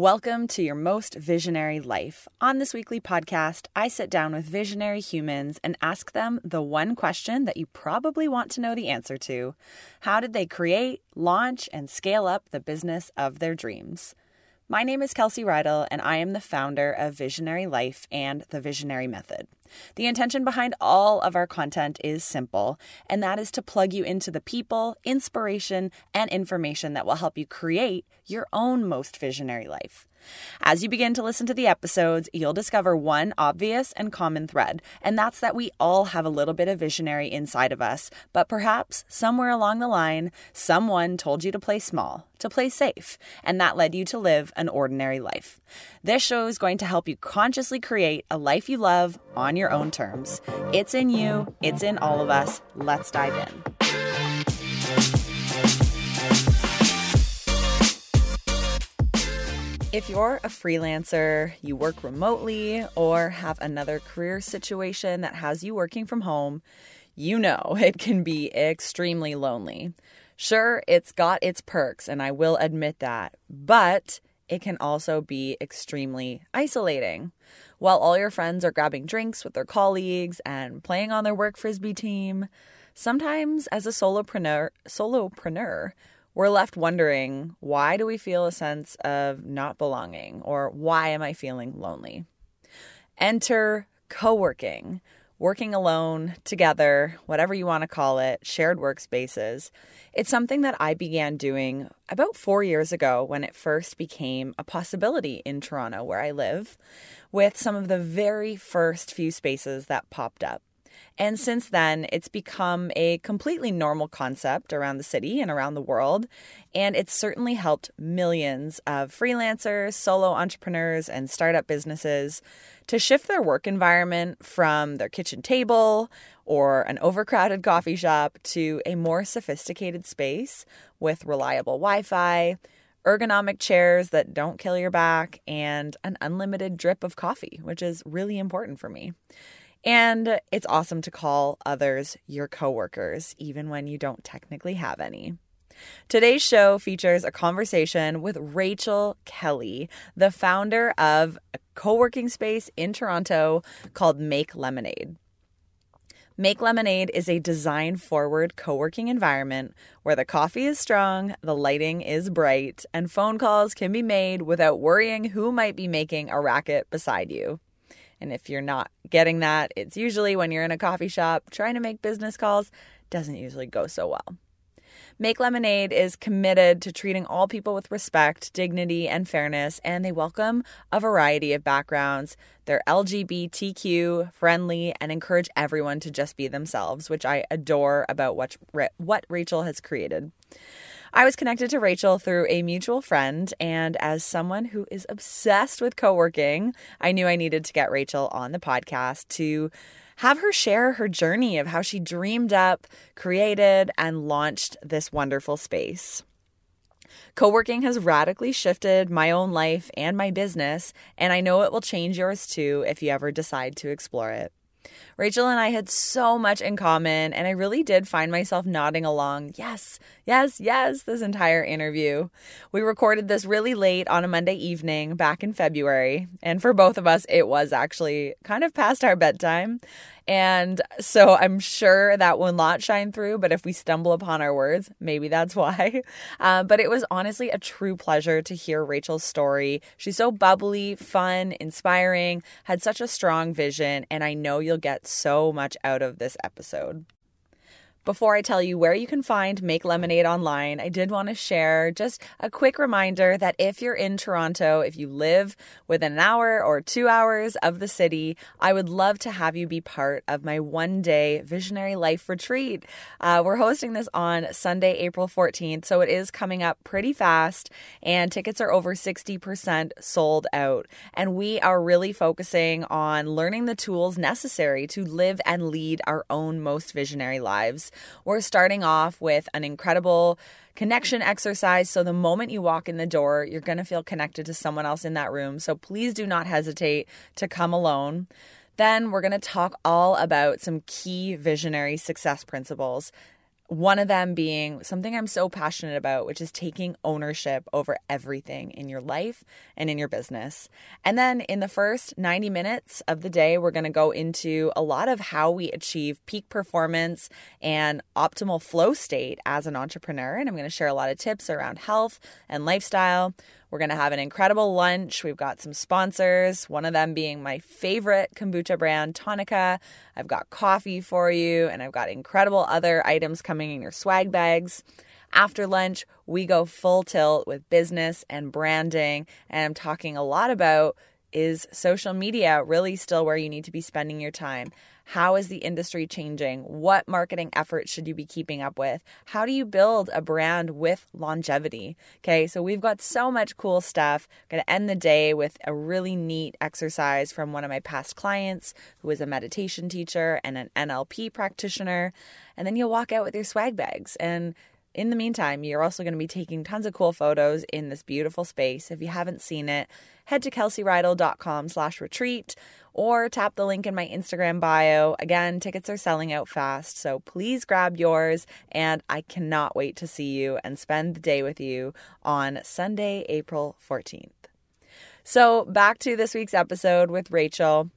Welcome to your most visionary life. On this weekly podcast, I sit down with visionary humans and ask them the one question that you probably want to know the answer to How did they create, launch, and scale up the business of their dreams? My name is Kelsey Reidel, and I am the founder of Visionary Life and the Visionary Method. The intention behind all of our content is simple, and that is to plug you into the people, inspiration, and information that will help you create your own most visionary life. As you begin to listen to the episodes, you'll discover one obvious and common thread, and that's that we all have a little bit of visionary inside of us, but perhaps somewhere along the line, someone told you to play small, to play safe, and that led you to live an ordinary life. This show is going to help you consciously create a life you love on your own terms. It's in you, it's in all of us. Let's dive in. If you're a freelancer, you work remotely, or have another career situation that has you working from home, you know it can be extremely lonely. Sure, it's got its perks, and I will admit that, but it can also be extremely isolating. While all your friends are grabbing drinks with their colleagues and playing on their work frisbee team, sometimes as a solopreneur, solopreneur, we're left wondering why do we feel a sense of not belonging or why am I feeling lonely? Enter co working, working alone, together, whatever you want to call it, shared workspaces. It's something that I began doing about four years ago when it first became a possibility in Toronto, where I live, with some of the very first few spaces that popped up. And since then, it's become a completely normal concept around the city and around the world. And it's certainly helped millions of freelancers, solo entrepreneurs, and startup businesses to shift their work environment from their kitchen table or an overcrowded coffee shop to a more sophisticated space with reliable Wi Fi, ergonomic chairs that don't kill your back, and an unlimited drip of coffee, which is really important for me. And it's awesome to call others your coworkers, even when you don't technically have any. Today's show features a conversation with Rachel Kelly, the founder of a co working space in Toronto called Make Lemonade. Make Lemonade is a design forward co working environment where the coffee is strong, the lighting is bright, and phone calls can be made without worrying who might be making a racket beside you. And if you're not getting that, it's usually when you're in a coffee shop trying to make business calls, doesn't usually go so well. Make Lemonade is committed to treating all people with respect, dignity, and fairness, and they welcome a variety of backgrounds. They're LGBTQ friendly and encourage everyone to just be themselves, which I adore about what, what Rachel has created. I was connected to Rachel through a mutual friend, and as someone who is obsessed with co working, I knew I needed to get Rachel on the podcast to have her share her journey of how she dreamed up, created, and launched this wonderful space. Co working has radically shifted my own life and my business, and I know it will change yours too if you ever decide to explore it. Rachel and I had so much in common, and I really did find myself nodding along, yes, yes, yes, this entire interview. We recorded this really late on a Monday evening back in February, and for both of us, it was actually kind of past our bedtime. And so I'm sure that will not shine through, but if we stumble upon our words, maybe that's why. Uh, but it was honestly a true pleasure to hear Rachel's story. She's so bubbly, fun, inspiring, had such a strong vision, and I know you'll get so much out of this episode. Before I tell you where you can find Make Lemonade online, I did want to share just a quick reminder that if you're in Toronto, if you live within an hour or two hours of the city, I would love to have you be part of my one day Visionary Life Retreat. Uh, we're hosting this on Sunday, April 14th, so it is coming up pretty fast, and tickets are over 60% sold out. And we are really focusing on learning the tools necessary to live and lead our own most visionary lives. We're starting off with an incredible connection exercise. So the moment you walk in the door, you're going to feel connected to someone else in that room. So please do not hesitate to come alone. Then we're going to talk all about some key visionary success principles One of them being something I'm so passionate about, which is taking ownership over everything in your life and in your business. And then in the first 90 minutes of the day, we're going to go into a lot of how we achieve peak performance and optimal flow state as an entrepreneur. And I'm going to share a lot of tips around health and lifestyle. We're going to have an incredible lunch. We've got some sponsors, one of them being my favorite kombucha brand, Tonica. I've got coffee for you, and I've got incredible other items coming in your swag bags. After lunch, we go full tilt with business and branding, and I'm talking a lot about is social media really still where you need to be spending your time? How is the industry changing? What marketing efforts should you be keeping up with? How do you build a brand with longevity? Okay, so we've got so much cool stuff. I'm going to end the day with a really neat exercise from one of my past clients who is a meditation teacher and an NLP practitioner. And then you'll walk out with your swag bags and in the meantime, you're also going to be taking tons of cool photos in this beautiful space. If you haven't seen it, head to kelseyreidel.com slash retreat or tap the link in my Instagram bio. Again, tickets are selling out fast, so please grab yours. And I cannot wait to see you and spend the day with you on Sunday, April 14th. So, back to this week's episode with Rachel.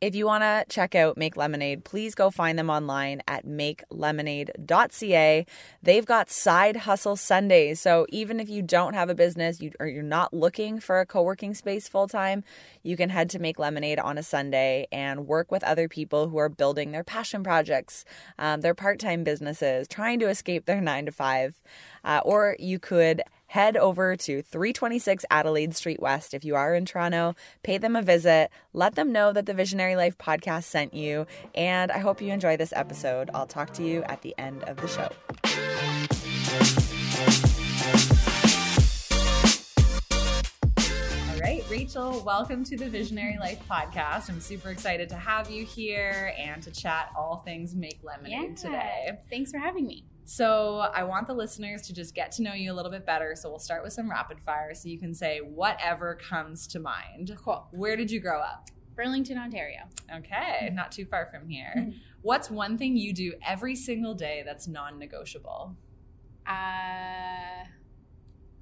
If you want to check out Make Lemonade, please go find them online at makelemonade.ca. They've got side hustle Sundays. So even if you don't have a business you, or you're not looking for a co working space full time, you can head to Make Lemonade on a Sunday and work with other people who are building their passion projects, um, their part time businesses, trying to escape their nine to five. Uh, or you could head over to 326 Adelaide Street West if you are in Toronto. Pay them a visit. Let them know that the Visionary Life podcast sent you. And I hope you enjoy this episode. I'll talk to you at the end of the show. All right, Rachel, welcome to the Visionary Life podcast. I'm super excited to have you here and to chat all things Make Lemonade yeah. today. Thanks for having me. So I want the listeners to just get to know you a little bit better. So we'll start with some rapid fire so you can say whatever comes to mind. Cool. Where did you grow up? Burlington, Ontario. Okay, not too far from here. What's one thing you do every single day that's non-negotiable? Uh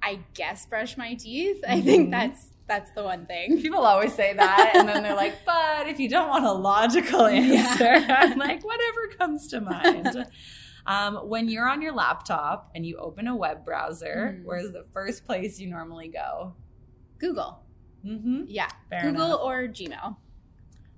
I guess brush my teeth. I think mm-hmm. that's that's the one thing. People always say that, and then they're like, "But if you don't want a logical answer, yeah. I'm like, whatever comes to mind." Um, when you're on your laptop and you open a web browser, mm. where's the first place you normally go? Google. Mm-hmm. Yeah, Fair Google enough. or Gmail.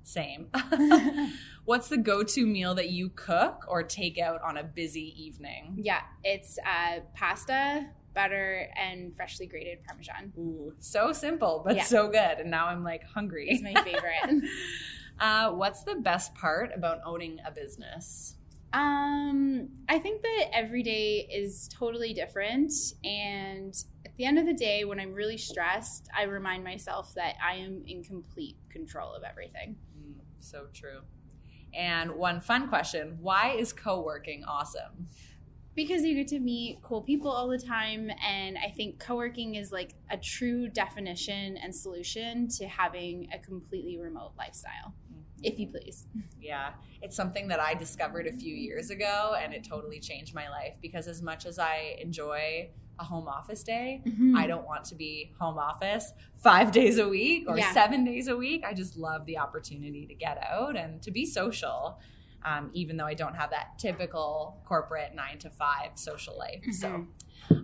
Same. What's the go-to meal that you cook or take out on a busy evening? Yeah, it's uh, pasta, butter, and freshly grated Parmesan. Ooh, so simple, but yeah. so good. And now I'm like hungry. It's my favorite. uh, what's the best part about owning a business? Um, I think that every day is totally different. And at the end of the day, when I'm really stressed, I remind myself that I am in complete control of everything. Mm, so true. And one fun question why is co working awesome? Because you get to meet cool people all the time. And I think co working is like a true definition and solution to having a completely remote lifestyle if you please. Yeah, it's something that I discovered a few years ago and it totally changed my life because as much as I enjoy a home office day, mm-hmm. I don't want to be home office five days a week or yeah. seven days a week. I just love the opportunity to get out and to be social. Um, even though I don't have that typical corporate nine to five social life. Mm-hmm. So,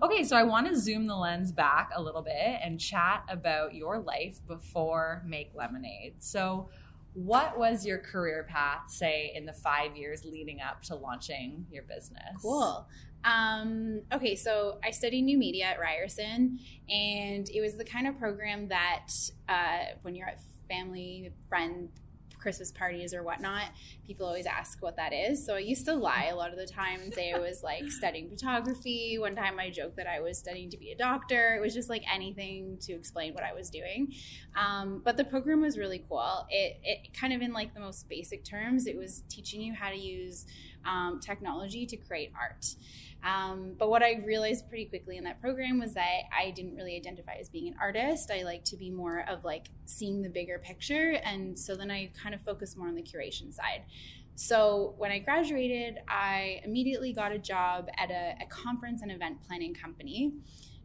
okay, so I want to zoom the lens back a little bit and chat about your life before Make Lemonade. So, what was your career path, say, in the five years leading up to launching your business? Cool. Um, okay, so I studied new media at Ryerson, and it was the kind of program that uh, when you're at family friend Christmas parties or whatnot, people always ask what that is. So I used to lie a lot of the time and say I was like studying photography. One time I joked that I was studying to be a doctor. It was just like anything to explain what I was doing. Um, but the program was really cool. It, it kind of in like the most basic terms, it was teaching you how to use um, technology to create art. Um, but what I realized pretty quickly in that program was that I didn't really identify as being an artist. I like to be more of like seeing the bigger picture. And so then I kind of focused more on the curation side. So when I graduated, I immediately got a job at a, a conference and event planning company.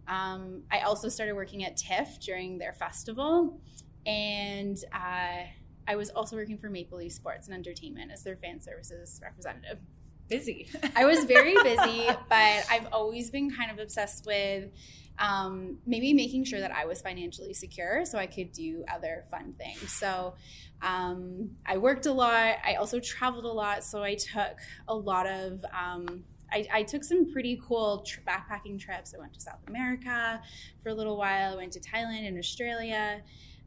Um, I also started working at TIFF during their festival, and uh, I was also working for Maple Leaf Sports and Entertainment as their fan services representative. Busy. I was very busy, but I've always been kind of obsessed with um, maybe making sure that I was financially secure so I could do other fun things. So um, I worked a lot. I also traveled a lot. So I took a lot of. Um, I, I, took some pretty cool backpacking trips. I went to South America for a little while. I went to Thailand and Australia.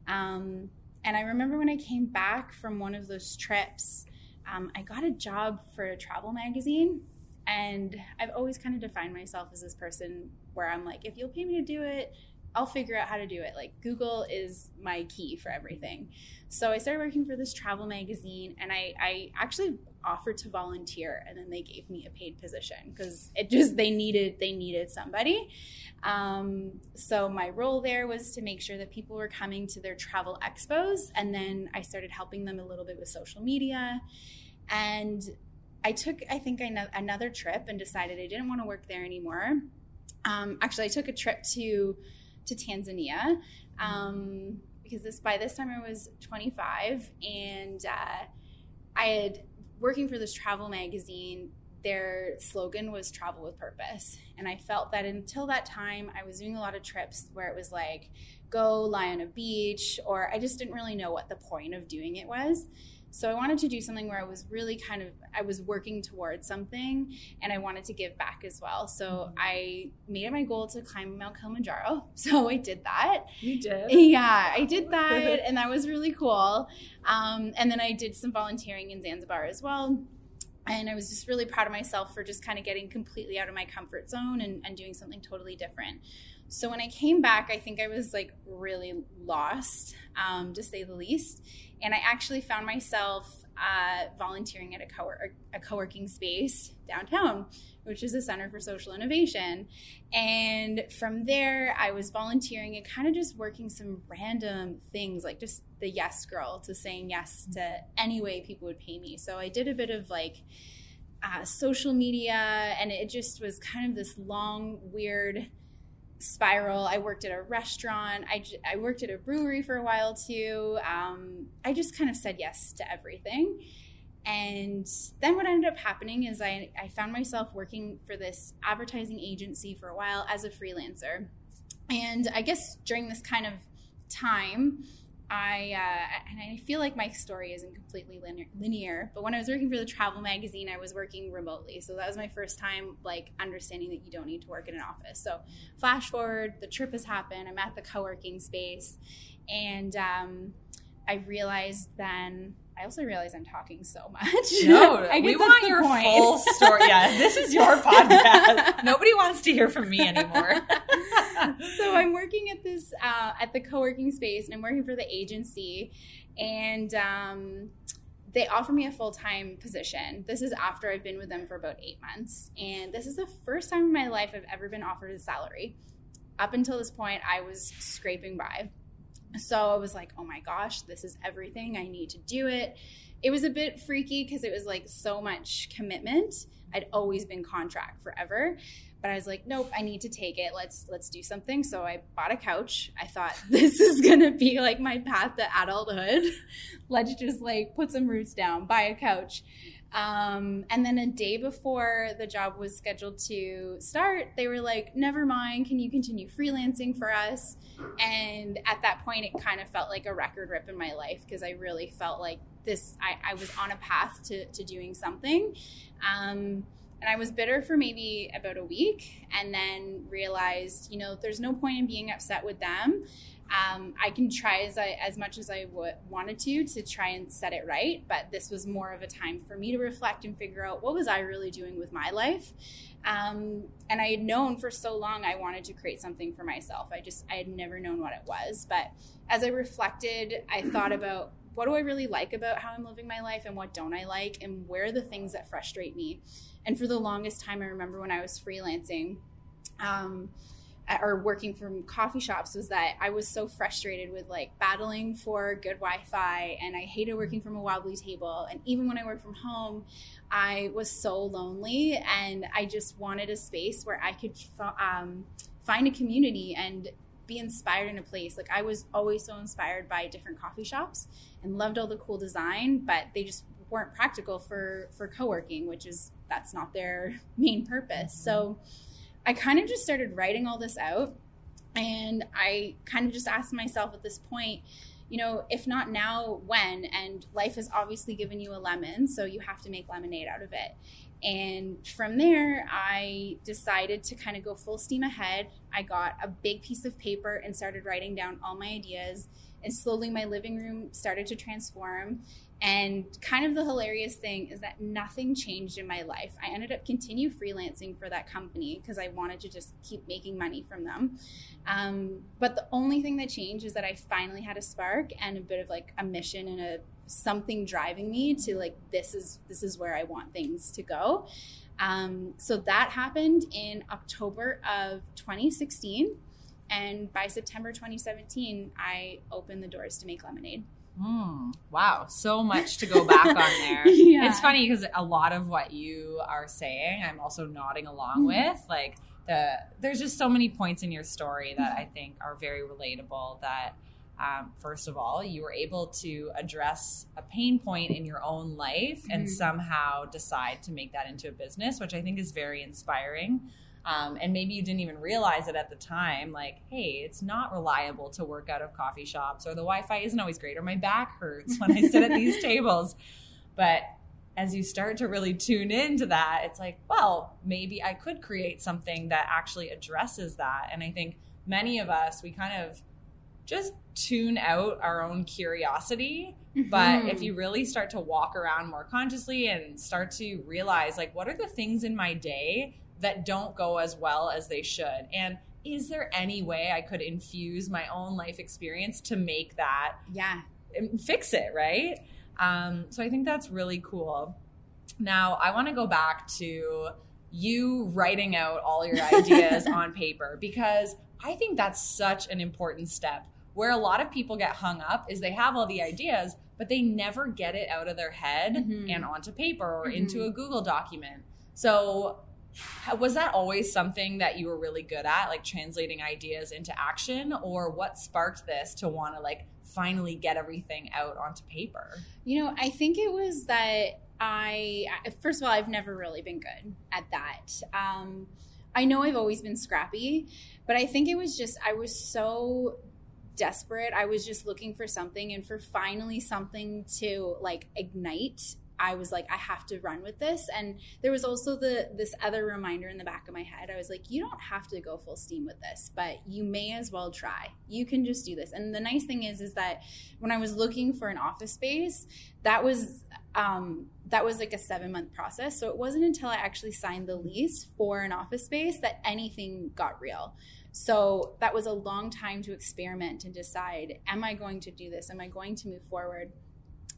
Um, and I remember when I came back from one of those trips, um, I got a job for a travel magazine. And I've always kind of defined myself as this person where I'm like, if you'll pay me to do it, I'll figure out how to do it. Like Google is my key for everything. So I started working for this travel magazine and I, I actually offered to volunteer and then they gave me a paid position because it just they needed they needed somebody. Um, so my role there was to make sure that people were coming to their travel expos and then I started helping them a little bit with social media. And I took I think another trip and decided I didn't want to work there anymore. Um, actually, I took a trip to to Tanzania um, because this by this time I was 25 and uh, I had working for this travel magazine. Their slogan was travel with purpose. And I felt that until that time, I was doing a lot of trips where it was like, go lie on a beach, or I just didn't really know what the point of doing it was. So I wanted to do something where I was really kind of I was working towards something and I wanted to give back as well. So mm-hmm. I made it my goal to climb Mount Kilimanjaro. So I did that. You did? Yeah, I did that and that was really cool. Um, and then I did some volunteering in Zanzibar as well. And I was just really proud of myself for just kind of getting completely out of my comfort zone and, and doing something totally different. So when I came back, I think I was like really lost, um, to say the least. And I actually found myself uh, volunteering at a, co- a co-working space downtown, which is a Center for Social Innovation. And from there, I was volunteering and kind of just working some random things, like just the yes girl to saying yes to any way people would pay me. So I did a bit of like uh, social media, and it just was kind of this long, weird spiral. I worked at a restaurant. I, I worked at a brewery for a while too. Um, I just kind of said yes to everything. And then what ended up happening is I, I found myself working for this advertising agency for a while as a freelancer. And I guess during this kind of time, I uh, and I feel like my story isn't completely linear, but when I was working for the travel magazine, I was working remotely, so that was my first time like understanding that you don't need to work in an office. So, flash forward, the trip has happened. I'm at the co-working space, and um, I realized then I also realize I'm talking so much. No, we want your point. full story. Yeah, this is your podcast. Nobody wants to hear from me anymore. so I'm working at this uh, at the co-working space, and I'm working for the agency, and um, they offer me a full time position. This is after I've been with them for about eight months, and this is the first time in my life I've ever been offered a salary. Up until this point, I was scraping by so I was like, oh my gosh, this is everything. I need to do it. It was a bit freaky because it was like so much commitment. I'd always been contract forever. But I was like, nope, I need to take it. Let's let's do something. So I bought a couch. I thought this is gonna be like my path to adulthood. let's just like put some roots down, buy a couch. Um, and then a day before the job was scheduled to start, they were like, never mind, can you continue freelancing for us? And at that point, it kind of felt like a record rip in my life because I really felt like this, I, I, was on a path to, to doing something. Um, and I was bitter for maybe about a week and then realized, you know, there's no point in being upset with them um, I can try as I, as much as I w- wanted to to try and set it right, but this was more of a time for me to reflect and figure out what was I really doing with my life. Um, and I had known for so long I wanted to create something for myself. I just I had never known what it was, but as I reflected, I thought about what do I really like about how I'm living my life and what don't I like and where are the things that frustrate me. And for the longest time, I remember when I was freelancing. Um, or working from coffee shops was that I was so frustrated with like battling for good Wi-Fi and I hated working from a wobbly table and even when I worked from home I was so lonely and I just wanted a space where I could um, find a community and be inspired in a place. Like I was always so inspired by different coffee shops and loved all the cool design but they just weren't practical for for co-working which is that's not their main purpose. So I kind of just started writing all this out. And I kind of just asked myself at this point, you know, if not now, when? And life has obviously given you a lemon, so you have to make lemonade out of it. And from there, I decided to kind of go full steam ahead. I got a big piece of paper and started writing down all my ideas. And slowly, my living room started to transform. And kind of the hilarious thing is that nothing changed in my life. I ended up continue freelancing for that company because I wanted to just keep making money from them. Um, but the only thing that changed is that I finally had a spark and a bit of like a mission and a something driving me to like this is this is where I want things to go. Um, so that happened in October of 2016, and by September 2017, I opened the doors to make lemonade. Mm, wow, so much to go back on there. yeah. It's funny because a lot of what you are saying, I'm also nodding along mm-hmm. with. Like the there's just so many points in your story that I think are very relatable. That um, first of all, you were able to address a pain point in your own life mm-hmm. and somehow decide to make that into a business, which I think is very inspiring. Um, and maybe you didn't even realize it at the time like hey it's not reliable to work out of coffee shops or the wi-fi isn't always great or my back hurts when i sit at these tables. But as you start to really tune into that it's like well maybe i could create something that actually addresses that. And i think many of us we kind of just tune out our own curiosity. Mm-hmm. but if you really start to walk around more consciously and start to realize like what are the things in my day that don't go as well as they should. And is there any way I could infuse my own life experience to make that yeah fix it right? Um, so I think that's really cool. Now I want to go back to you writing out all your ideas on paper because I think that's such an important step. Where a lot of people get hung up is they have all the ideas, but they never get it out of their head mm-hmm. and onto paper or mm-hmm. into a Google document. So was that always something that you were really good at like translating ideas into action? Or what sparked this to want to like finally get everything out onto paper? You know i think it was that i first of all i've never really been good at that. Um, i know i've always been scrappy but i think it was just i was so desperate. I was just looking for something and for finally something to like ignite I was like, I have to run with this. And there was also the this other reminder in the back of my head. I was like, you don't have to go full steam with this, but you may as well try. You can just do this. And the nice thing is, is that when I was looking for an office space, that was um, that was like a seven month process. So it wasn't until I actually signed the lease for an office space that anything got real. So that was a long time to experiment and decide, am I going to do this? Am I going to move forward?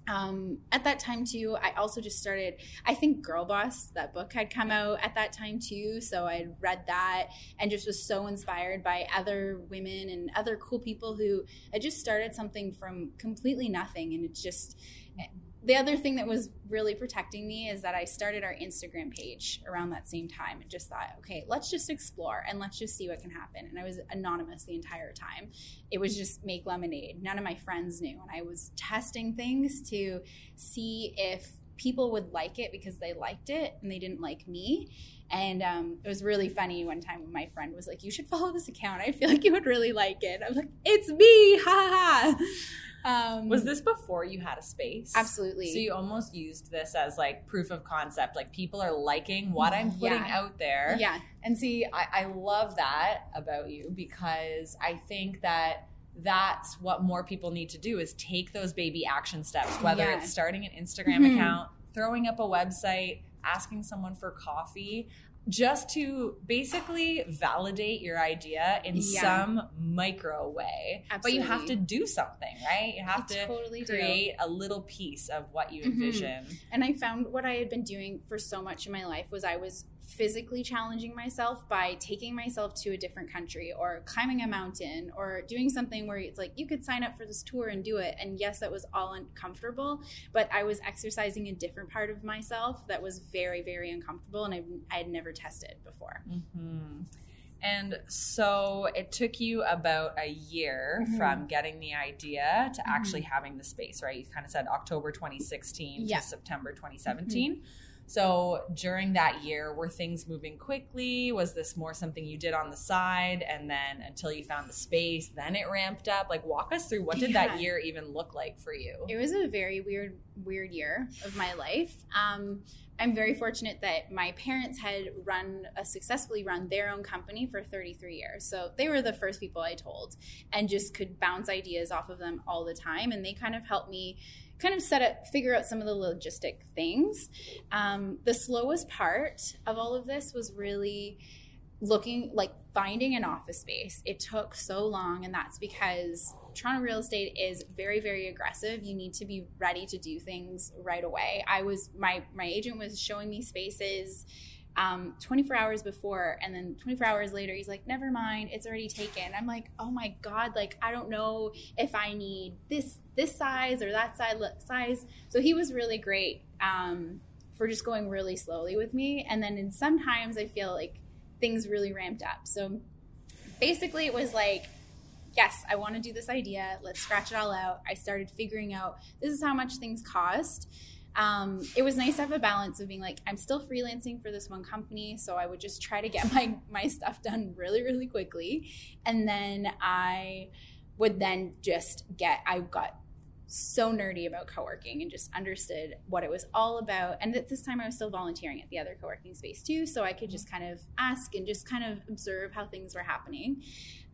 Um, at that time too i also just started i think girl boss that book had come out at that time too so i read that and just was so inspired by other women and other cool people who had just started something from completely nothing and it's just the other thing that was really protecting me is that I started our Instagram page around that same time and just thought, okay, let's just explore and let's just see what can happen. And I was anonymous the entire time. It was just make lemonade. None of my friends knew. And I was testing things to see if people would like it because they liked it and they didn't like me. And um, it was really funny one time when my friend was like, You should follow this account. I feel like you would really like it. I'm like, It's me. Ha ha ha. Um, was this before you had a space? Absolutely. So you almost used this as like proof of concept. Like people are liking what I'm putting yeah. out there. Yeah. And see, I, I love that about you because I think that that's what more people need to do is take those baby action steps, whether yeah. it's starting an Instagram mm-hmm. account, throwing up a website, asking someone for coffee just to basically validate your idea in yeah. some micro way. Absolutely. But you have to do something, right? You have I to totally create do. a little piece of what you mm-hmm. envision. Mm-hmm. And I found what I had been doing for so much in my life was I was physically challenging myself by taking myself to a different country or climbing a mountain or doing something where it's like you could sign up for this tour and do it and yes that was all uncomfortable but i was exercising a different part of myself that was very very uncomfortable and i had never tested before mm-hmm. And so it took you about a year mm-hmm. from getting the idea to mm-hmm. actually having the space, right? You kind of said October 2016 yeah. to September 2017. So during that year, were things moving quickly? Was this more something you did on the side and then until you found the space, then it ramped up? Like walk us through what did yeah. that year even look like for you? It was a very weird, weird year of my life. Um, I'm very fortunate that my parents had run a successfully run their own company for 33 years. So they were the first people I told and just could bounce ideas off of them all the time. And they kind of helped me kind of set up, figure out some of the logistic things. Um, the slowest part of all of this was really looking like finding an office space. It took so long, and that's because Toronto real estate is very, very aggressive. You need to be ready to do things right away. I was my my agent was showing me spaces um, 24 hours before and then 24 hours later he's like never mind it's already taken. I'm like oh my god like i don't know if i need this this size or that size size. So he was really great um, for just going really slowly with me. And then in sometimes i feel like things really ramped up. So basically it was like yes i want to do this idea. Let's scratch it all out. I started figuring out this is how much things cost um, it was nice to have a balance of being like i'm still freelancing for this one company so i would just try to get my my stuff done really really quickly. And then i would then just get i got so nerdy about co-working and just understood what it was all about. And at this time i was still volunteering at the other co-working space too so i could just kind of ask and just kind of observe how things were happening.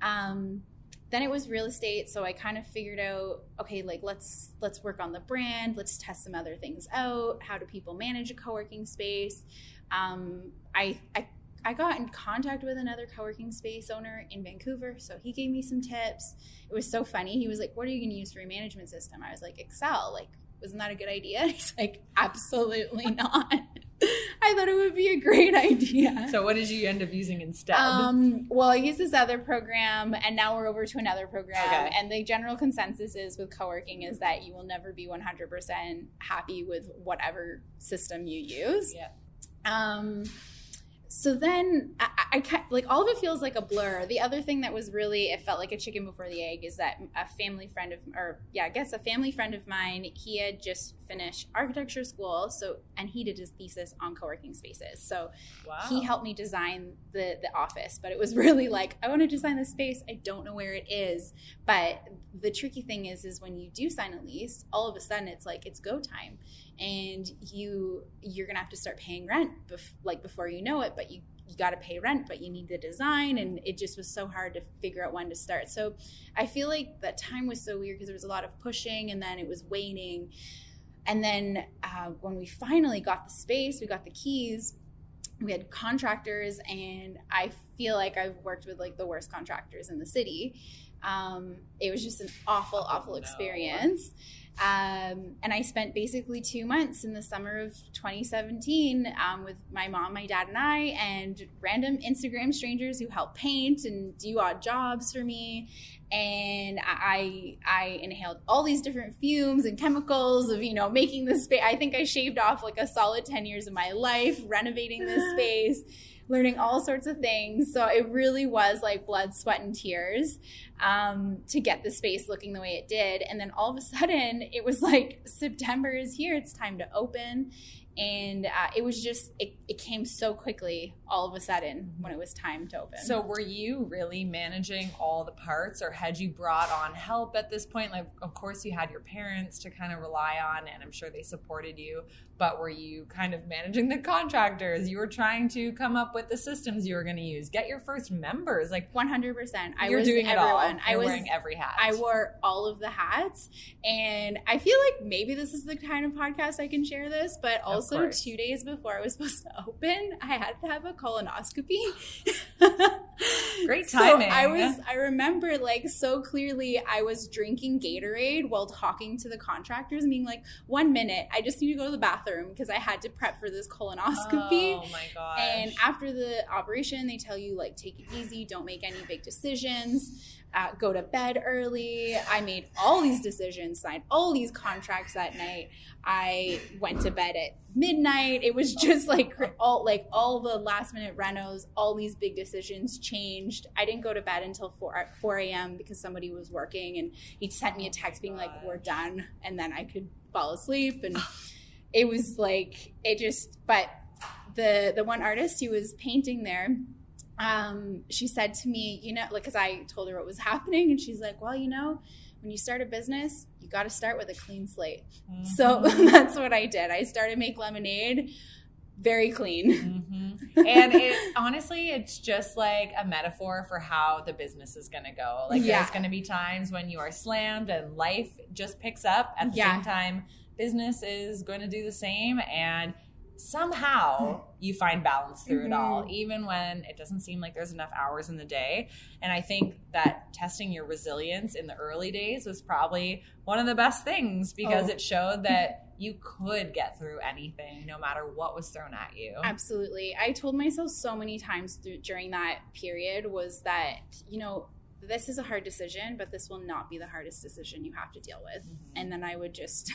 Um, then it was real estate so i kind of figured out okay like let's let's work on the brand let's test some other things out how do people manage a co-working space um, I, I I got in contact with another co-working space owner in Vancouver, so he gave me some tips. It was so funny. He was like, "What are you going to use for your management system?" I was like, "Excel." Like, wasn't that a good idea? He's like, "Absolutely not." I thought it would be a great idea. So what did you end up using instead? Um, well, I used this other program, and now we're over to another program. Okay. And the general consensus is with co-working is that you will never be 100% happy with whatever system you use. Yeah. Um, so then I, I, like all of it feels like a blur. The other thing that was really it felt like a chicken before the egg is that a family friend of or yeah I guess a family friend of mine he had just finished architecture school so and he did his thesis on co-working spaces. So wow. he helped me design the the office but it was really like I want to design the space I don't know where it is. But the tricky thing is is when you do sign a lease all of a sudden it's like it's go time. And you you're gonna have to start paying rent bef- like before you know it but you you got to pay rent but you need the design and it just was so hard to figure out when to start. So i feel like that time was so weird because there was a lot of pushing and then it was waning and then uh, when we finally got the space we got the keys we had contractors and i feel like i've worked with like the worst contractors in the city. Um, it was just an awful awful oh, experience um, and I spent basically two months in the summer of 2017 um, with my mom, my dad, and I, and random Instagram strangers who help paint and do odd jobs for me. And I I inhaled all these different fumes and chemicals of you know making this space. I think I shaved off like a solid 10 years of my life renovating this space learning all sorts of things. So it really was like blood, sweat, and tears um, to get the space looking the way it did. And then all of a sudden, it was like September is here. It's time to open and uh, it was just it, it came so quickly all of a sudden when it was time to open so were you really managing all the parts or had you brought on help at this point like of course you had your parents to kind of rely on and i'm sure they supported you but were you kind of managing the contractors? You were trying to come up with the systems you were going to use. Get your first members like 100% i was doing everyone. it all. i was wearing every hat. I wore all of the hats and i feel like maybe this is the kind of podcast i can share this but also two days before I was supposed to open, I had to have a colonoscopy. Great timing. So I was I remember like so clearly I was drinking Gatorade while talking to the contractors and being like, one minute, I just need to go to the bathroom because I had to prep for this colonoscopy. Oh my god. And after the operation, they tell you like take it easy, don't make any big decisions uh, go to bed early. I made all these decisions, signed all these contracts that night. I went to bed at midnight. It was just like all like all the last minute renos, all these big decisions changed. I didn't go to bed until 4, 4 a.m. because somebody was working and he sent me a text being like, we're done. And then I could fall asleep. And it was like, it just, but the, the one artist who was painting there, um, she said to me, you know, like, because I told her what was happening, and she's like, well, you know, when you start a business, you got to start with a clean slate. Mm-hmm. So that's what I did. I started Make Lemonade very clean. Mm-hmm. And it honestly, it's just like a metaphor for how the business is going to go. Like, yeah. there's going to be times when you are slammed and life just picks up. At the yeah. same time, business is going to do the same. And somehow you find balance through mm-hmm. it all, mm-hmm. even when it doesn't seem like there's enough hours in the day. And I think that testing your resilience in the early days was probably one of the best things because oh. it showed that you could get through anything no matter what was thrown at you. Absolutely. I told myself so many times through, during that period was that, you know, this is a hard decision, but this will not be the hardest decision you have to deal with. Mm-hmm. And then I would just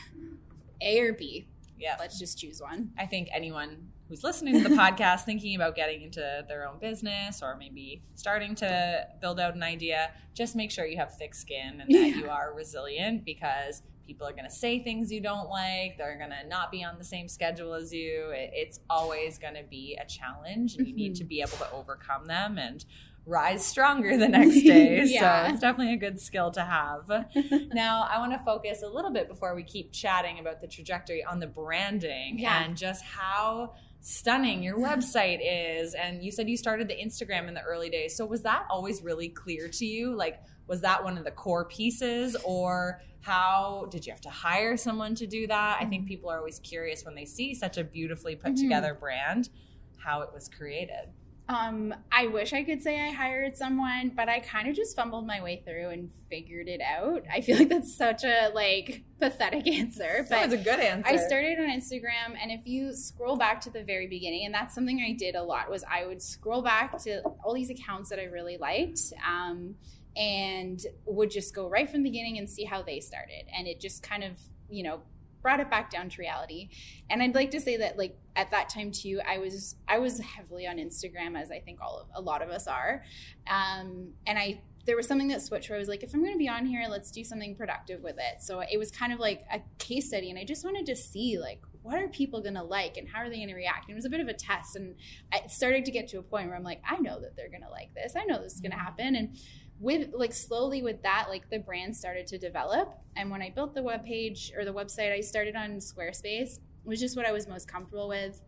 A or B yeah. Let's just choose one. I think anyone who's listening to the podcast thinking about getting into their own business or maybe starting to build out an idea, just make sure you have thick skin and that yeah. you are resilient because people are going to say things you don't like. They're going to not be on the same schedule as you. it's always going to be a challenge and you need to mm-hmm. be able to overcome them and rise stronger the next day. yeah. So it's definitely a good skill to have. now, I want to focus a little bit before we keep chatting about the trajectory on the branding yeah. and just how stunning your website is. And you said you started the Instagram in the early days. So was that always really clear to you? Like, was that one of the core pieces or how did you have to hire someone to do that? I think mm-hmm. people are always curious when they see such a beautifully put mm-hmm. together brand, how it was created. Um, I wish I could say I hired someone, but I kind of just fumbled my way through and figured it out. I feel like that's such a like pathetic answer, but it's a good answer. I started on Instagram, and if you scroll back to the very beginning, and that's something I did a lot, was I would scroll back to all these accounts that I really liked. Um, and would just go right from the beginning and see how they started. And it just kind of, you know, brought it back down to reality. And I'd like to say that like at that time too, I was I was heavily on Instagram as I think all of a lot of us are. Um, and I there was something that switched where I was like, if I'm going to be on here, let's do something productive with it. So it was kind of like a case study, and I just wanted to see like what are people going to like and how are they going to react. And it was a bit of a test, and I started to get to a point where I'm like, I know that they're going to like this. I know this is going to happen, and with like slowly with that like the brand started to develop. And when i built the web page or the website i started on squarespace was just what i was most comfortable with.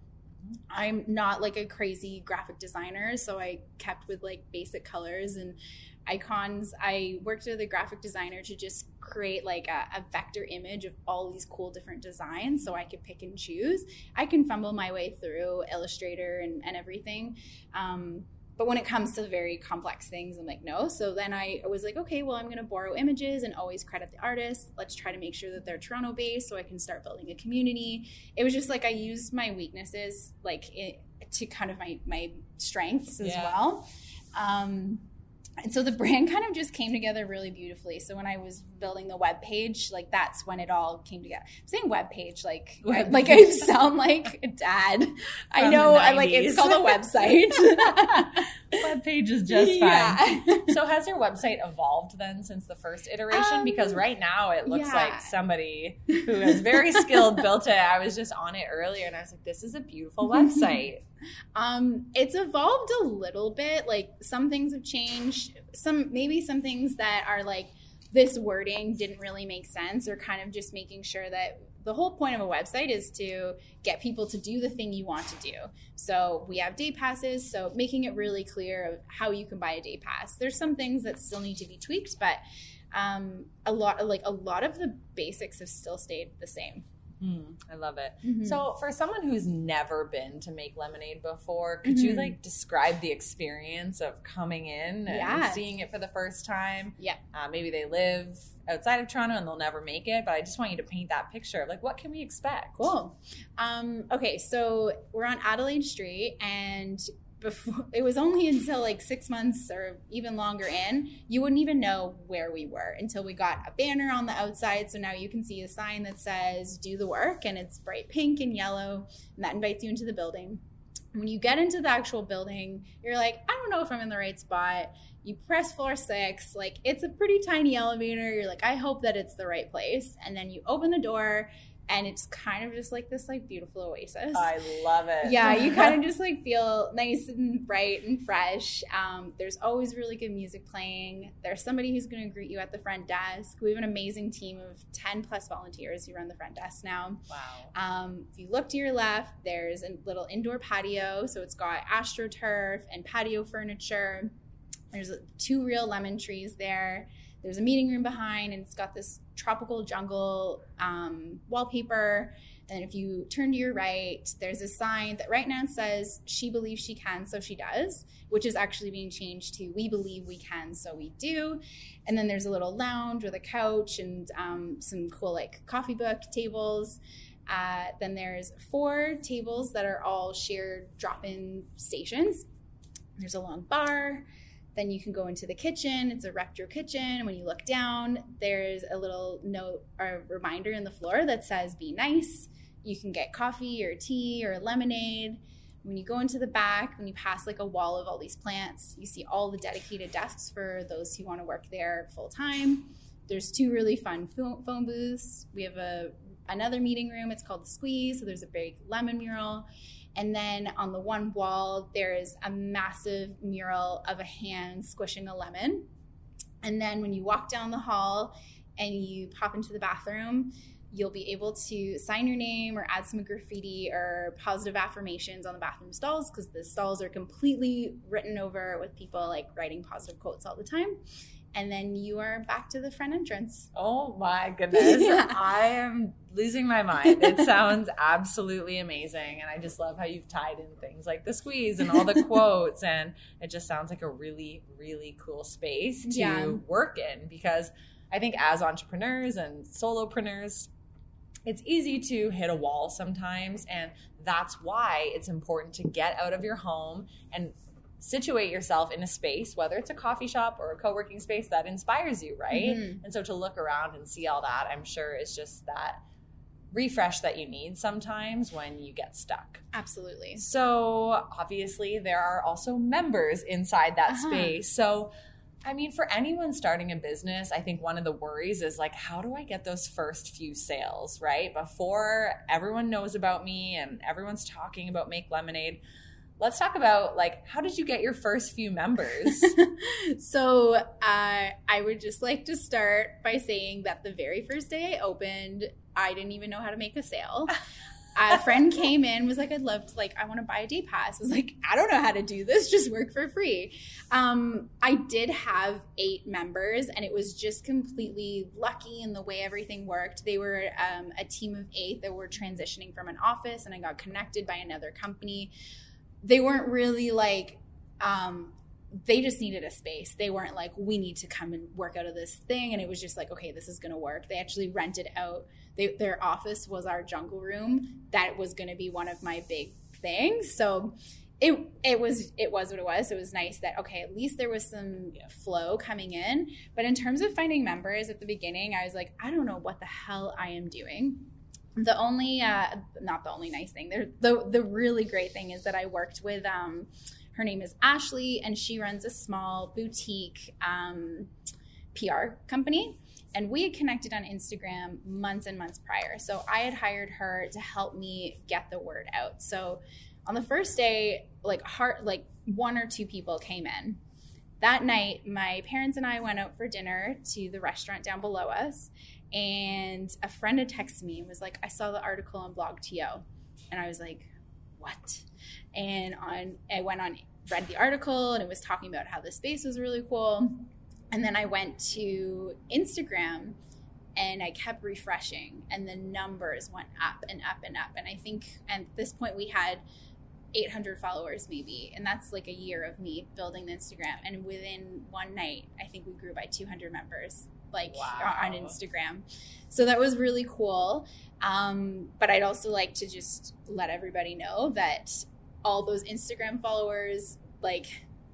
I'm not like a crazy graphic designer so i kept with like basic colors and icons. I worked with a graphic designer to just create like a, a, vector image of all these cool different designs so i could pick and choose. I can fumble my way through illustrator and, and everything um, but when it comes to very complex things, I'm like, no. So then I was like, okay, well, I'm going to borrow images and always credit the artist. Let's try to make sure that they're Toronto based so I can start building a community. It was just like I used my weaknesses like it, to kind of my my strengths as yeah. well. Um, and so the brand kind of just came together really beautifully. So when I was building the web page, like that's when it all came together. I'm saying web page, like web like I sound like a dad. From I know, I like it's called a website. web page is just yeah. So has your website evolved then since the first iteration? Um, because right now it looks yeah. like somebody who is very skilled built it. I was just on it earlier and I was like, this is a beautiful website. Um, it's evolved a little bit. Like some things have changed. Some maybe some things that are like this wording didn't really make sense, or kind of just making sure that the whole point of a website is to get people to do the thing you want to do. So we have day passes, so making it really clear of how you can buy a day pass. There's some things that still need to be tweaked, but um, a lot like a lot of the basics have still stayed the same. Mm, I love it. Mm-hmm. So, for someone who's never been to make lemonade before, could mm-hmm. you like describe the experience of coming in and seeing it for the first time? Yeah. Uh, maybe they live outside of Toronto and they'll never make it, but I just want you to paint that picture like what can we expect? Cool. Um, okay, so we're on Adelaide Street and before it was only until like six months or even longer in you wouldn't even know where we were until we got a banner on the outside. So now you can see a sign that says do the work and it's bright pink and yellow and that invites you into the building. When you get into the actual building you're like i don't know if i'm in the right spot. You press floor six like it's a pretty tiny elevator. You're like i hope that it's the right place. And then you open the door and it's kind of just like this like beautiful oasis. I love it. Yeah, you kind of just like feel nice and bright and fresh. Um, there's always really good music playing. There's somebody who's going to greet you at the front desk. We have an amazing team of 10 plus volunteers who run the front desk now. Wow. Um, if you look to your left, there's a little indoor patio. So it's got astroturf and patio furniture. There's two real lemon trees there. There's a meeting room behind, and it's got this tropical jungle um, wallpaper. And if you turn to your right, there's a sign that right now says, She believes she can, so she does, which is actually being changed to, We believe we can, so we do. And then there's a little lounge with a couch and um, some cool, like, coffee book tables. Uh, then there's four tables that are all shared drop in stations. There's a long bar. Then you can go into the kitchen. It's a retro kitchen. When you look down, there's a little note or reminder in the floor that says be nice. You can get coffee or tea or lemonade. When you go into the back, when you pass like a wall of all these plants, you see all the dedicated desks for those who want to work there full time. There's two really fun phone booths. We have a another meeting room. It's called the Squeeze. So there's a big lemon mural. And then on the one wall, there is a massive mural of a hand squishing a lemon. And then when you walk down the hall and you pop into the bathroom, you'll be able to sign your name or add some graffiti or positive affirmations on the bathroom stalls because the stalls are completely written over with people like writing positive quotes all the time and then you are back to the front entrance. Oh my goodness. yeah. I am losing my mind. It sounds absolutely amazing. And I just love how you've tied in things like the squeeze and all the quotes. And it just sounds like a really, really cool space to yeah. work in because I think as entrepreneurs and solopreneurs, it's easy to hit a wall sometimes. And that's why it's important to get out of your home and situate yourself in a space, whether it's a coffee shop or a co working space that inspires you, right? Mm-hmm. And so to look around and see all that, I'm sure is just that refresh that you need sometimes when you get stuck. Absolutely. So obviously, there are also members inside that uh-huh. space. So I mean, for anyone starting a business, I think one of the worries is like, how do I get those first few sales, right? Before everyone knows about me and everyone's talking about Make Lemonade let's talk about like how did you get your first few members? So uh, i would just like to start by saying that the very first day i opened i didn't even know how to make a sale. A friend came in was like i'd love to like i want to buy a day pass. I was like i don't know how to do this just work for free. Um, i did have eight members and it was just completely lucky in the way everything worked. They were um, a team of eight that were transitioning from an office and i got connected by another company they weren't really like um they just needed a space. They weren't like, we need to come and work out of this thing. And it was just like, okay, this is going to work. They actually rented out, they, their office was our jungle room. That was going to be one of my big things. So it, it was, it was what it was. It was nice that, okay, at least there was some flow coming in. But in terms of finding members at the beginning, I was like, I don't know what the hell I am doing the only uh, not the only nice thing there the the really great thing is that i worked with um her name is ashley and she runs a small boutique um, pr company. And we had connected on instagram months and months prior. So i had hired her to help me get the word out. So on the first day like heart like one or two people came in. That night my parents and i went out for dinner to the restaurant down below us and a friend had texted me and was like, I saw the article on BlogTO. And I was like, what? And on I went on read the article and it was talking about how the space was really cool. And then I went to Instagram and I kept refreshing, and the numbers went up and up and up. And I think at this point we had 800 followers maybe and that's like a year of me building the instagram and within one night i think we grew by 200 members like Wow. on instagram so that was really cool um, but i'd also like to just let everybody know that all those instagram followers like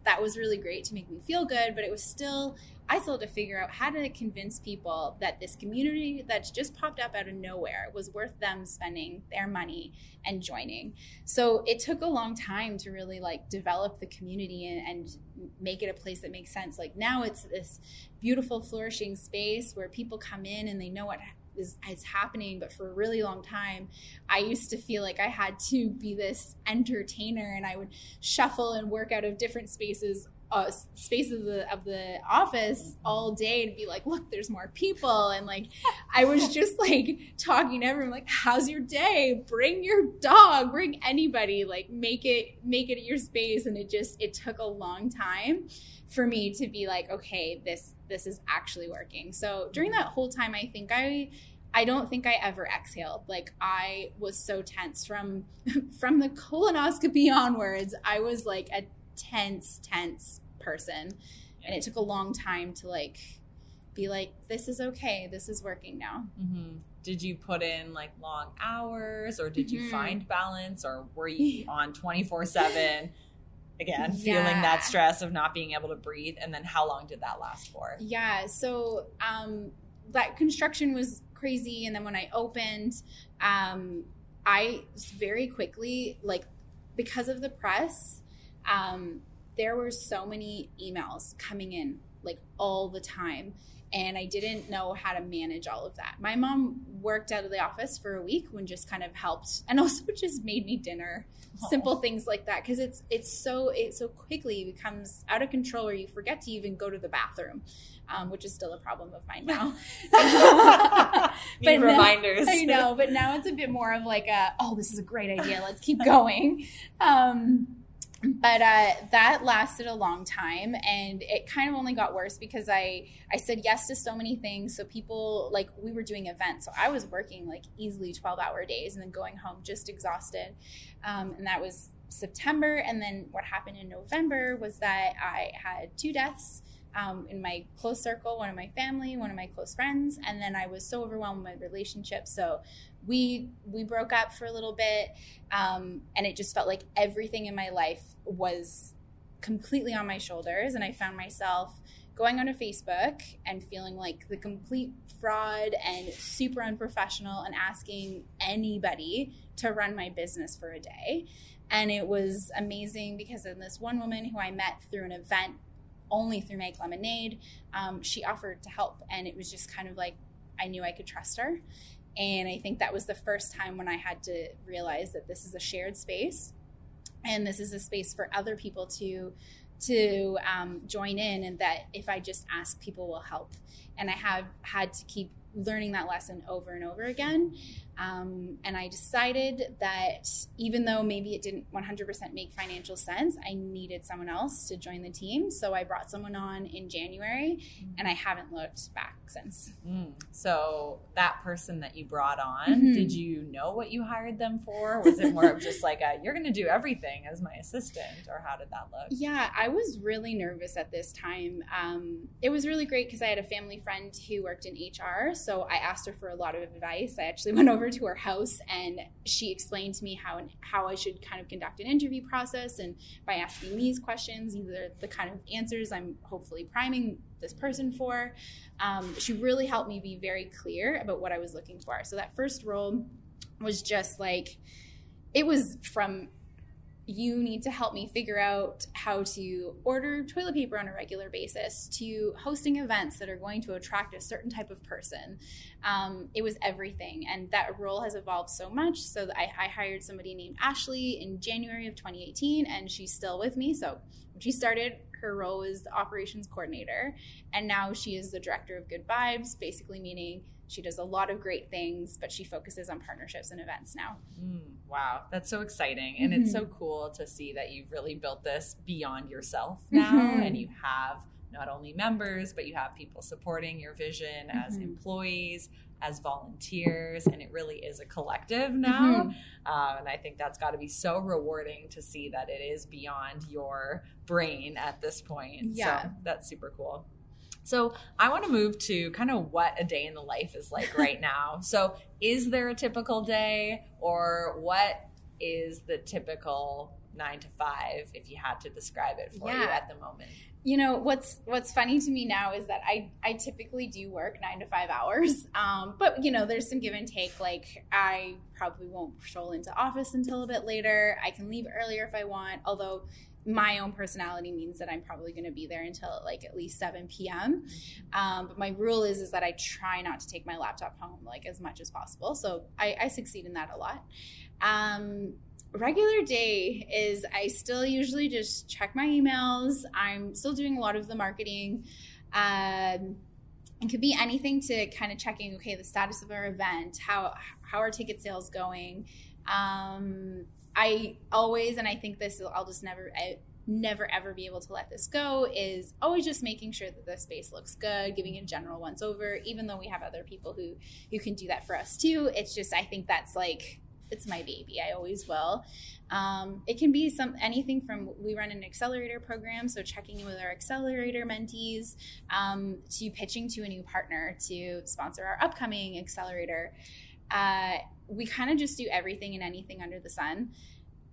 that was really great to make me feel good but it was still i still had to figure out how to convince people that this community that's just popped up out of nowhere was worth them spending their money and joining. So it took a long time to really like develop the community and, and make it a place that makes sense. Like now it's this beautiful flourishing space where people come in and they know what is, is happening but for a really long time i used to feel like i had to be this entertainer and i would shuffle and work out of different spaces uh, spaces of the, of the office all day to be like look there's more people. And like i was just like talking to everyone like how's your day? Bring your dog bring anybody like make it make it your space. And it just it took a long time for me to be like okay this this is actually working so during that whole time i think i I don't think I ever exhaled. Like I was so tense from from the colonoscopy onwards. I was like a tense, tense person, and it took a long time to like be like, this is okay. This is working now. hmm Did you put in like long hours or did you Mhm. find balance or were you on 24 7? Again, feeling that stress of not being able to breathe. And then how long did that last for? Yeah. So um, that construction was crazy, and then when I opened, um, I very quickly like because of the press. Um, there were so many emails coming in like all the time and i didn't know how to manage all of that my mom worked out of the office for a week when just kind of helped and also just made me dinner simple things like that because it's it's so it so quickly becomes out of control or you forget to even go to the bathroom um, which is still a problem of mine now now- reminders. I know, but now it's a bit more of like a, oh, this is a great idea. Let's keep going. Um, but uh, that lasted a long time, and it kind of only got worse because I I said yes to so many things. So people like we were doing events, so I was working like easily twelve hour days, and then going home just exhausted. Um, and that was September, and then what happened in November was that I had two deaths um, in my close circle, one of my family, one of my close friends, and then I was so overwhelmed with my relationship. So we we broke up for a little bit, um, and it just felt like everything in my life was completely on my shoulders, and I found myself going onto Facebook and feeling like the complete fraud and super unprofessional, and asking anybody to run my business for a day. And it was amazing because then this one woman who I met through an event only through Make Lemonade. Um, she offered to help, and it was just kind of like I knew I could trust her. And I think that was the first time when I had to realize that this is a shared space, and this is a space for other people to to um, join in, and that if I just ask, people will help. And I have had to keep learning that lesson over and over again. Um, and I decided that even though maybe it didn't 100% make financial sense, I needed someone else to join the team. So I brought someone on in January, and I haven't looked back since. Mm. So that person that you brought on, Mhm. did you know what you hired them for? Was it more of just like a, you're going to do everything as my assistant, or how did that look? Yeah, I was really nervous at this time. Um, it was really great because I had a family friend who worked in HR. So I asked her for a lot of advice. I actually went over to her house and she explained to me how how I should kind of conduct an interview process. And by asking these questions, these are the kind of answers I'm hopefully priming this person for. Um, she really helped me be very clear about what I was looking for. So that first role was just like, it was from you need to help me figure out how to order toilet paper on a regular basis to hosting events that are going to attract a certain type of person. Um, it was everything and that role has evolved so much. So I, I hired somebody named ashley in january of 2018 and she's still with me. So when she started her role was the operations coordinator and now she is the director of good vibes basically meaning she does a lot of great things but she focuses on partnerships and events now Mm, wow, that's so exciting. And it's so cool to see that you've really built this beyond yourself now Mhm. and you have not only members, but you have people supporting your vision mm-hmm. as employees, as volunteers, and it really is a collective now. Mm-hmm. Um, and I think that's got to be so rewarding to see that it is beyond your brain at this point. Yeah. So that's super cool. So I want to move to kind of what a day in the life is like right now. So is there a typical day or what is the typical nine to five if you had to describe it for yeah. you at the moment? You know what's what's funny to me now is that I I typically do work nine to five hours, um, but you know there's some give and take. Like I probably won't stroll into office until a bit later. I can leave earlier if I want, although my own personality means that I'm probably going to be there until like at least 7 p.m. Um, but my rule is is that I try not to take my laptop home like as much as possible. So I, I succeed in that a lot. Um, regular day is I still usually just check my emails. I'm still doing a lot of the marketing. Um, it could be anything to kind of checking okay the status of our event, how how are ticket sales going. Um, I always, and I think this, I'll just never, I never ever be able to let this go, is always just making sure that the space looks good, giving a general once over, even though we have other people who, who can do that for us too. It's just, I think that's like, it's my baby. I always will. Um, it can be some anything from we run an accelerator program, so checking in with our accelerator mentees, um, to pitching to a new partner to sponsor our upcoming accelerator. Uh, we kind of just do everything and anything under the sun.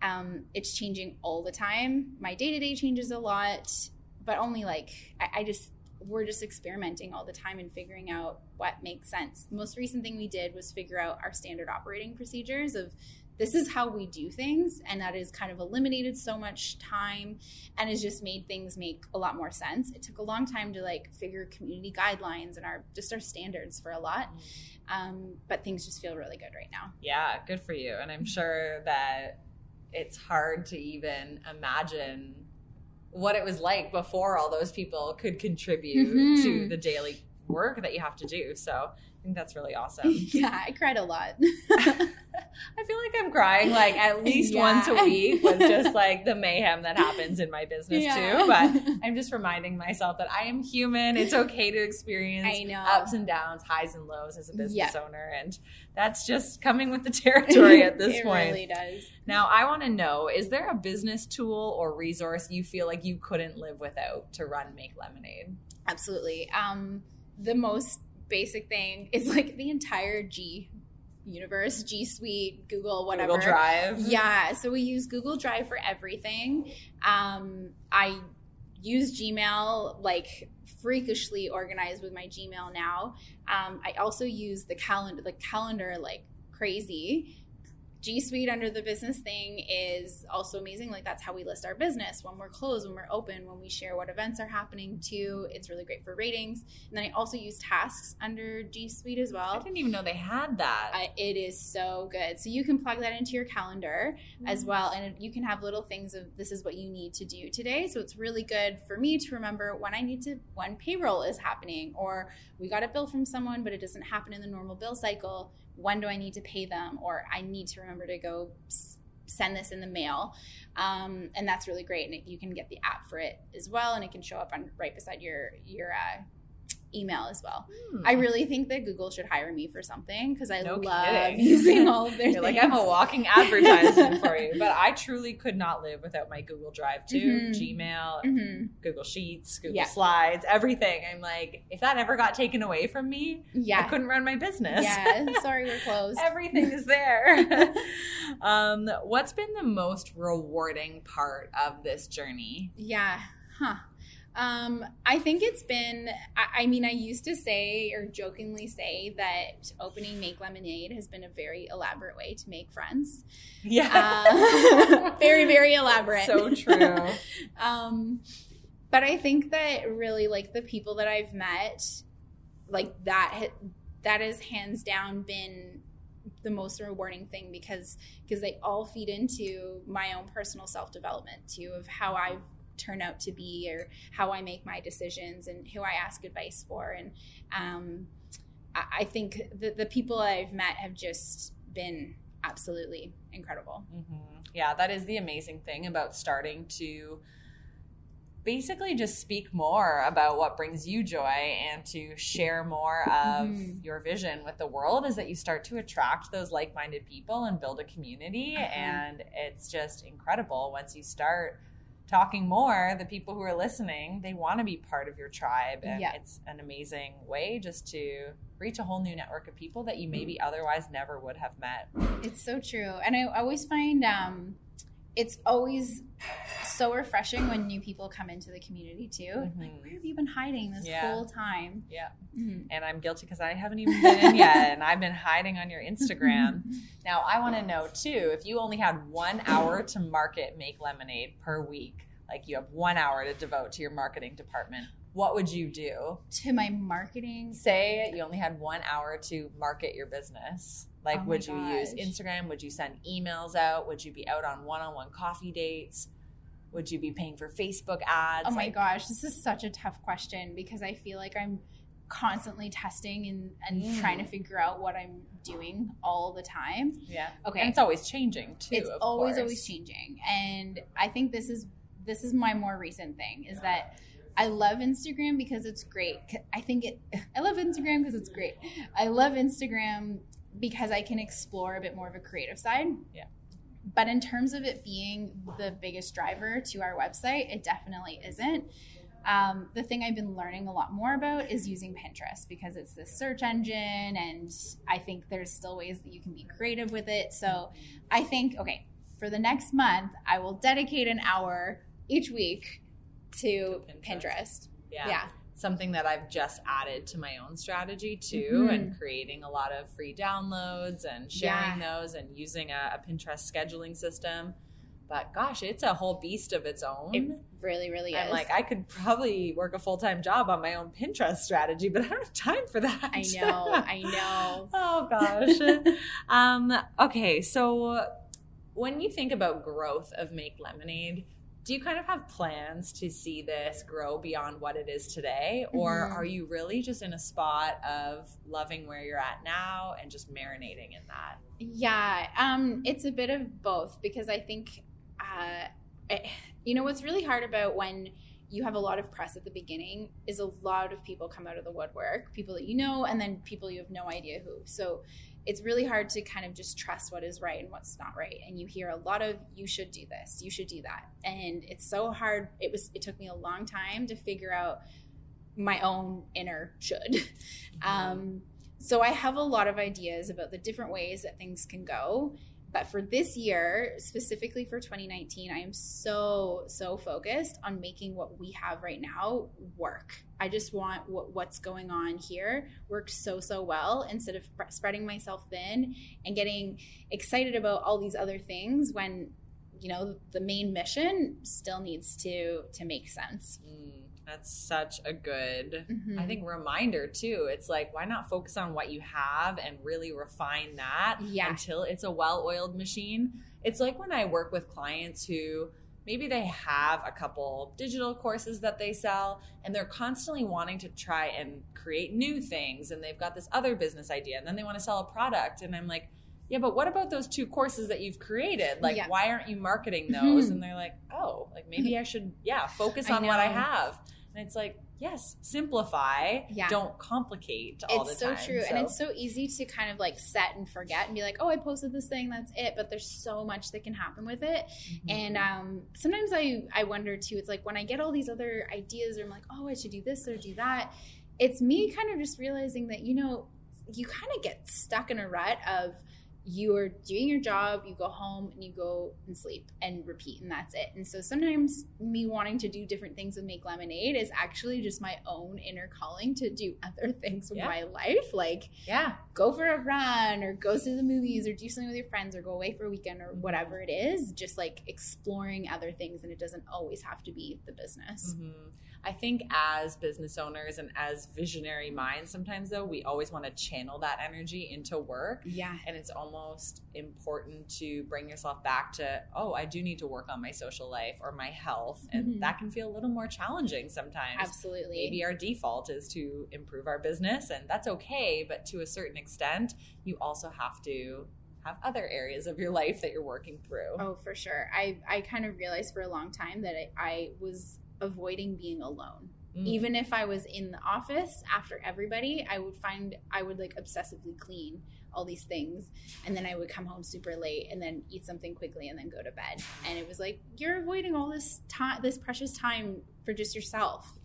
Um, it's changing all the time. My day to day changes a lot, but only like I, I just we're just experimenting all the time and figuring out what makes sense. The most recent thing we did was figure out our standard operating procedures of this is how we do things and that has kind of eliminated so much time and has just made things make a lot more sense it took a long time to like figure community guidelines and our just our standards for a lot um, but things just feel really good right now. Yeah, good for you. And I'm sure that it's hard to even imagine what it was like before all those people could contribute mm-hmm. to the daily work that you have to do. So I think that's really awesome. Yeah, I cried a lot. I feel like I'm crying like at least yeah. once a week with just like the mayhem that happens in my business yeah. too. But I'm just reminding myself that I am human. It's okay to experience ups and downs, highs and lows as a business yep. owner. And that's just coming with the territory at this it point. It really does. Now, I want to know is there a business tool or resource you feel like you couldn't live without to run Make Lemonade? Absolutely. Um, the most basic thing is like the entire G universe, G Suite, Google, whatever. Google Drive. Yeah. So we use Google Drive for everything. Um, I use Gmail like freakishly organized with my Gmail now. Um, I also use the calendar, the calendar like crazy. G Suite under the business thing is also amazing. Like that's how we list our business when we're closed, when we're open, when we share what events are happening too. It's really great for ratings. And then I also use tasks under G Suite as well. I didn't even know they had that. I, it is so good. So you can plug that into your calendar mm-hmm. as well, and you can have little things of this is what you need to do today. So it's really good for me to remember when I need to when payroll is happening, or we got a bill from someone, but it doesn't happen in the normal bill cycle when do I need to pay them, or I need to remember to go send this in the mail. Um, and that's really great. And you can get the app for it as well, and it can show up on right beside your your uh, email as well. Hmm. I really think that Google should hire me for something because I no love kidding. using all of their. You're like I'm a walking advertisement for you, but I truly could not live without my Google Drive too, mm-hmm. Gmail, mm-hmm. Google Sheets, Google yeah. Slides, everything. I'm like, if that ever got taken away from me, yeah, I couldn't run my business. Yeah, sorry, we're closed. everything is there. um, what's been the most rewarding part of this journey? Yeah, huh. Um, I think it's been, I, I, mean, I used to say or jokingly say that opening Make Lemonade has been a very elaborate way to make friends. Yeah. Uh, very, very elaborate. So true. um, but I think that really, like, the people that I've met, like, that, that has hands down been the most rewarding thing because because they all feed into my own personal self development too of how I've turn out to be or how I make my decisions and who I ask advice for. And um, I think the, the people I've met have just been absolutely incredible. Mm-hmm. Yeah, that is the amazing thing about starting to basically just speak more about what brings you joy and to share more of Mhm. your vision with the world is that you start to attract those like-minded people and build a community Uh-huh. and it's just incredible once you start talking more the people who are listening they want to be part of your tribe and Yeah. it's an amazing way just to reach a whole new network of people that you maybe otherwise never would have met It's so true. And I always find um, it's always so refreshing when new people come into the community too. Like, Mhm. where have you been hiding this Yeah. whole time? yeah Mhm. and I'm guilty because I haven't even been in yet, and I've been hiding on your Instagram. Now, I want to know too if you only had one hour to market Make Lemonade per week, like you have one hour to devote to your marketing department, what would you do? to my marketing. Say you only had one hour to market your business. Like, Oh would you use. Instagram? Would you send emails out? Would you be out on one on one coffee dates? Would you be paying for Facebook ads? Oh my Like, gosh, this is such a tough question because I feel like I'm constantly testing and, and Mm. trying to figure out what I'm doing all the time. Yeah. Okay. And it's always changing too. it's always course. always changing and i think this is this is my more recent thing is that i love instagram because it's great i think it i love instagram because it's great i love instagram because i can explore a bit more of a creative side Yeah. but in terms of it being the biggest driver to our website it definitely isn't um, the thing I've been learning a lot more about is using Pinterest because it's this search engine, and I think there's still ways that you can be creative with it. So I think, okay, for the next month, I will dedicate an hour each week to Pinterest. Pinterest. Yeah. Yeah. Something that I've just added to my own strategy too, Mhm. and creating a lot of free downloads and sharing those and using a, a Pinterest scheduling system. But gosh, it's a whole beast of its own. It really, really I'm is. like, I could probably work a full time job on my own Pinterest strategy, but I don't have time for that. I know, I know. oh gosh. um, okay, so when you think about growth of Make Lemonade, do you kind of have plans to see this grow beyond what it is today? Or Mhm. are you really just in a spot of loving where you're at now and just marinating in that? Yeah, um, it's a bit of both because I think, uh, it- you know, what's really hard about when you have a lot of press at the beginning is a lot of people come out of the woodwork, people that you know, and then people you have no idea who. So it's really hard to kind of just trust what is right and what's not right. And you hear a lot of, you should do this, you should do that. And it's so hard. It was, it took me a long time to figure out my own inner should. Um, so I have a lot of ideas about the different ways that things can go. But for this year, specifically for 2019, I am so, so focused on making what we have right now work. I just want what, what's going on here work so, so well instead of sp- spreading myself thin and getting excited about all these other things when, you know, the main mission still needs to to make sense. Mm, that's such a good Mhm. I think reminder too. It's like why not focus on what you have and really refine that Yeah. until it's a well-oiled machine. It's like when I work with clients who maybe they have a couple digital courses that they sell and they're constantly wanting to try and create new things and they've got this other business idea and then they want to sell a product and I'm like yeah, but what about those two courses that you've created? Like, Yeah. why aren't you marketing those? Mhm. And they're like, oh, like maybe I should, yeah, focus I on what I have. And it's like, yes, simplify. Yeah. Don't complicate all it's the so time. true and it's so easy to kind of like set and forget and be like oh i posted this thing that's it but there's so much that can happen with it Mm-hmm. and um, sometimes i i wonder too it's like when i get all these other ideas or i'm like oh i should do this or do that it's me kind of just realizing that you know you kind of get stuck in a rut of you are doing your job, you go home and you go and sleep and repeat, and that's it. And so sometimes me wanting to do different things with Make Lemonade is actually just my own inner calling to do other things with Yeah. my life, like yeah. go for a run or go to the movies or do something with your friends or go away for a weekend or whatever it is, just like exploring other things. And it doesn't always have to be the business. Mhm. I think as business owners and as visionary minds, sometimes though, we always want to channel that energy into work. Yeah. And it's almost important to bring yourself back to, oh, I do need to work on my social life or my health. And Mhm. that can feel a little more challenging sometimes. Absolutely. Maybe our default is to improve our business, and that's okay. But to a certain extent, you also have to have other areas of your life that you're working through. Oh, for sure. I, I kind of realized for a long time that I, I was avoiding being alone. Mm. Even if I was in the office after everybody, I would find I would like obsessively clean all these things and then I would come home super late and then eat something quickly and then go to bed. And it was like you're avoiding all this time this precious time for just yourself.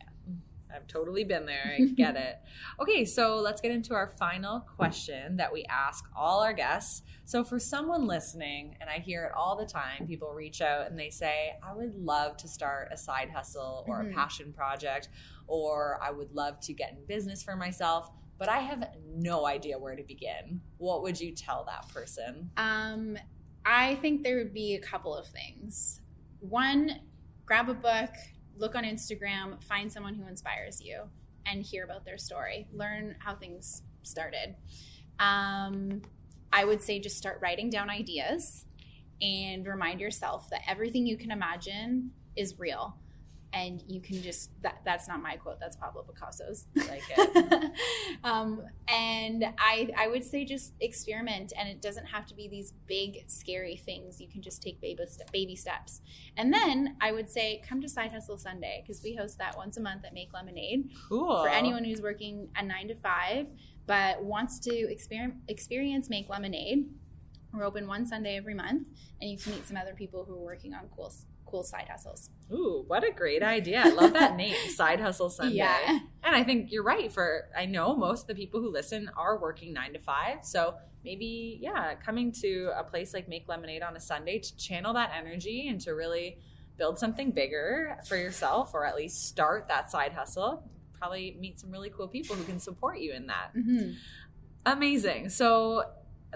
I've totally been there. I get it. Okay, so let's get into our final question that we ask all our guests. So, for someone listening, and I hear it all the time, people reach out and they say, I would love to start a side hustle or mm-hmm. a passion project, or I would love to get in business for myself, but I have no idea where to begin. What would you tell that person? Um, I think there would be a couple of things. One, grab a book, look on Instagram, find someone who inspires you, and hear about their story. Learn how things started. Um, I would say just start writing down ideas and remind yourself that everything you can imagine is real and you can just that that's not my quote that's pablo picasso's. Like it um, and i i would say just experiment and it doesn't have to be these big scary things. You can just take baby, baby steps. And then i would say come to side hustle sunday because we host that once a month at make lemonade. Cool. For anyone who's working a nine to five but wants to exper- experience make lemonade we're open one sunday every month and you can meet some other people who are working on cool cool side hustles. Ooh, what a great idea. I love that name, Side Hustle Sunday. Yeah. And I think you're right for I know most of the people who listen are working 9 to 5. So maybe yeah, coming to a place like Make Lemonade on a Sunday to channel that energy and to really build something bigger for yourself or at least start that side hustle. Probably meet some really cool people who can support you in that. Mm-hmm. Amazing. So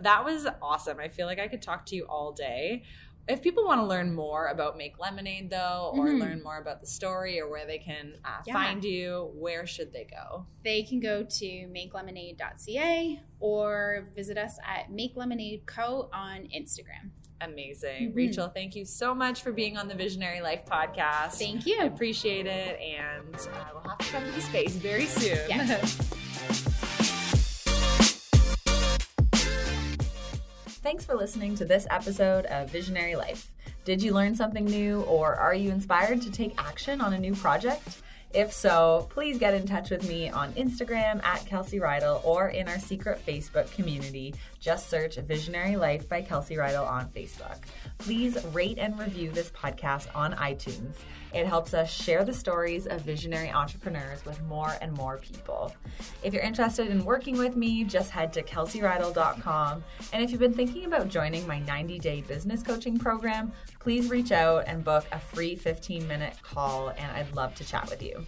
that was awesome. I feel like I could talk to you all day if people want to learn more about Make Lemonade, though, or mm-hmm. learn more about the story or where they can uh, yeah. find you, where should they go? They can go to makelemonade.ca or visit us at Make Lemonade Co. on Instagram. Amazing. Mm-hmm. Rachel, thank you so much for being on the Visionary Life podcast. Thank you. I appreciate it. And uh, we'll have to come to the space very soon. Yes. Thanks for listening to this episode of Visionary Life. Did you learn something new or are you inspired to take action on a new project? If so, please get in touch with me on Instagram at Kelsey Reidel or in our secret Facebook community. Just search Visionary Life by Kelsey Reidel on Facebook. Please rate and review this podcast on iTunes. It helps us share the stories of visionary entrepreneurs with more and more people. If you're interested in working with me, just head to kelseyreidel.com. And if you've been thinking about joining my 90 day business coaching program, please reach out and book a free 15 minute call, and I'd love to chat with you.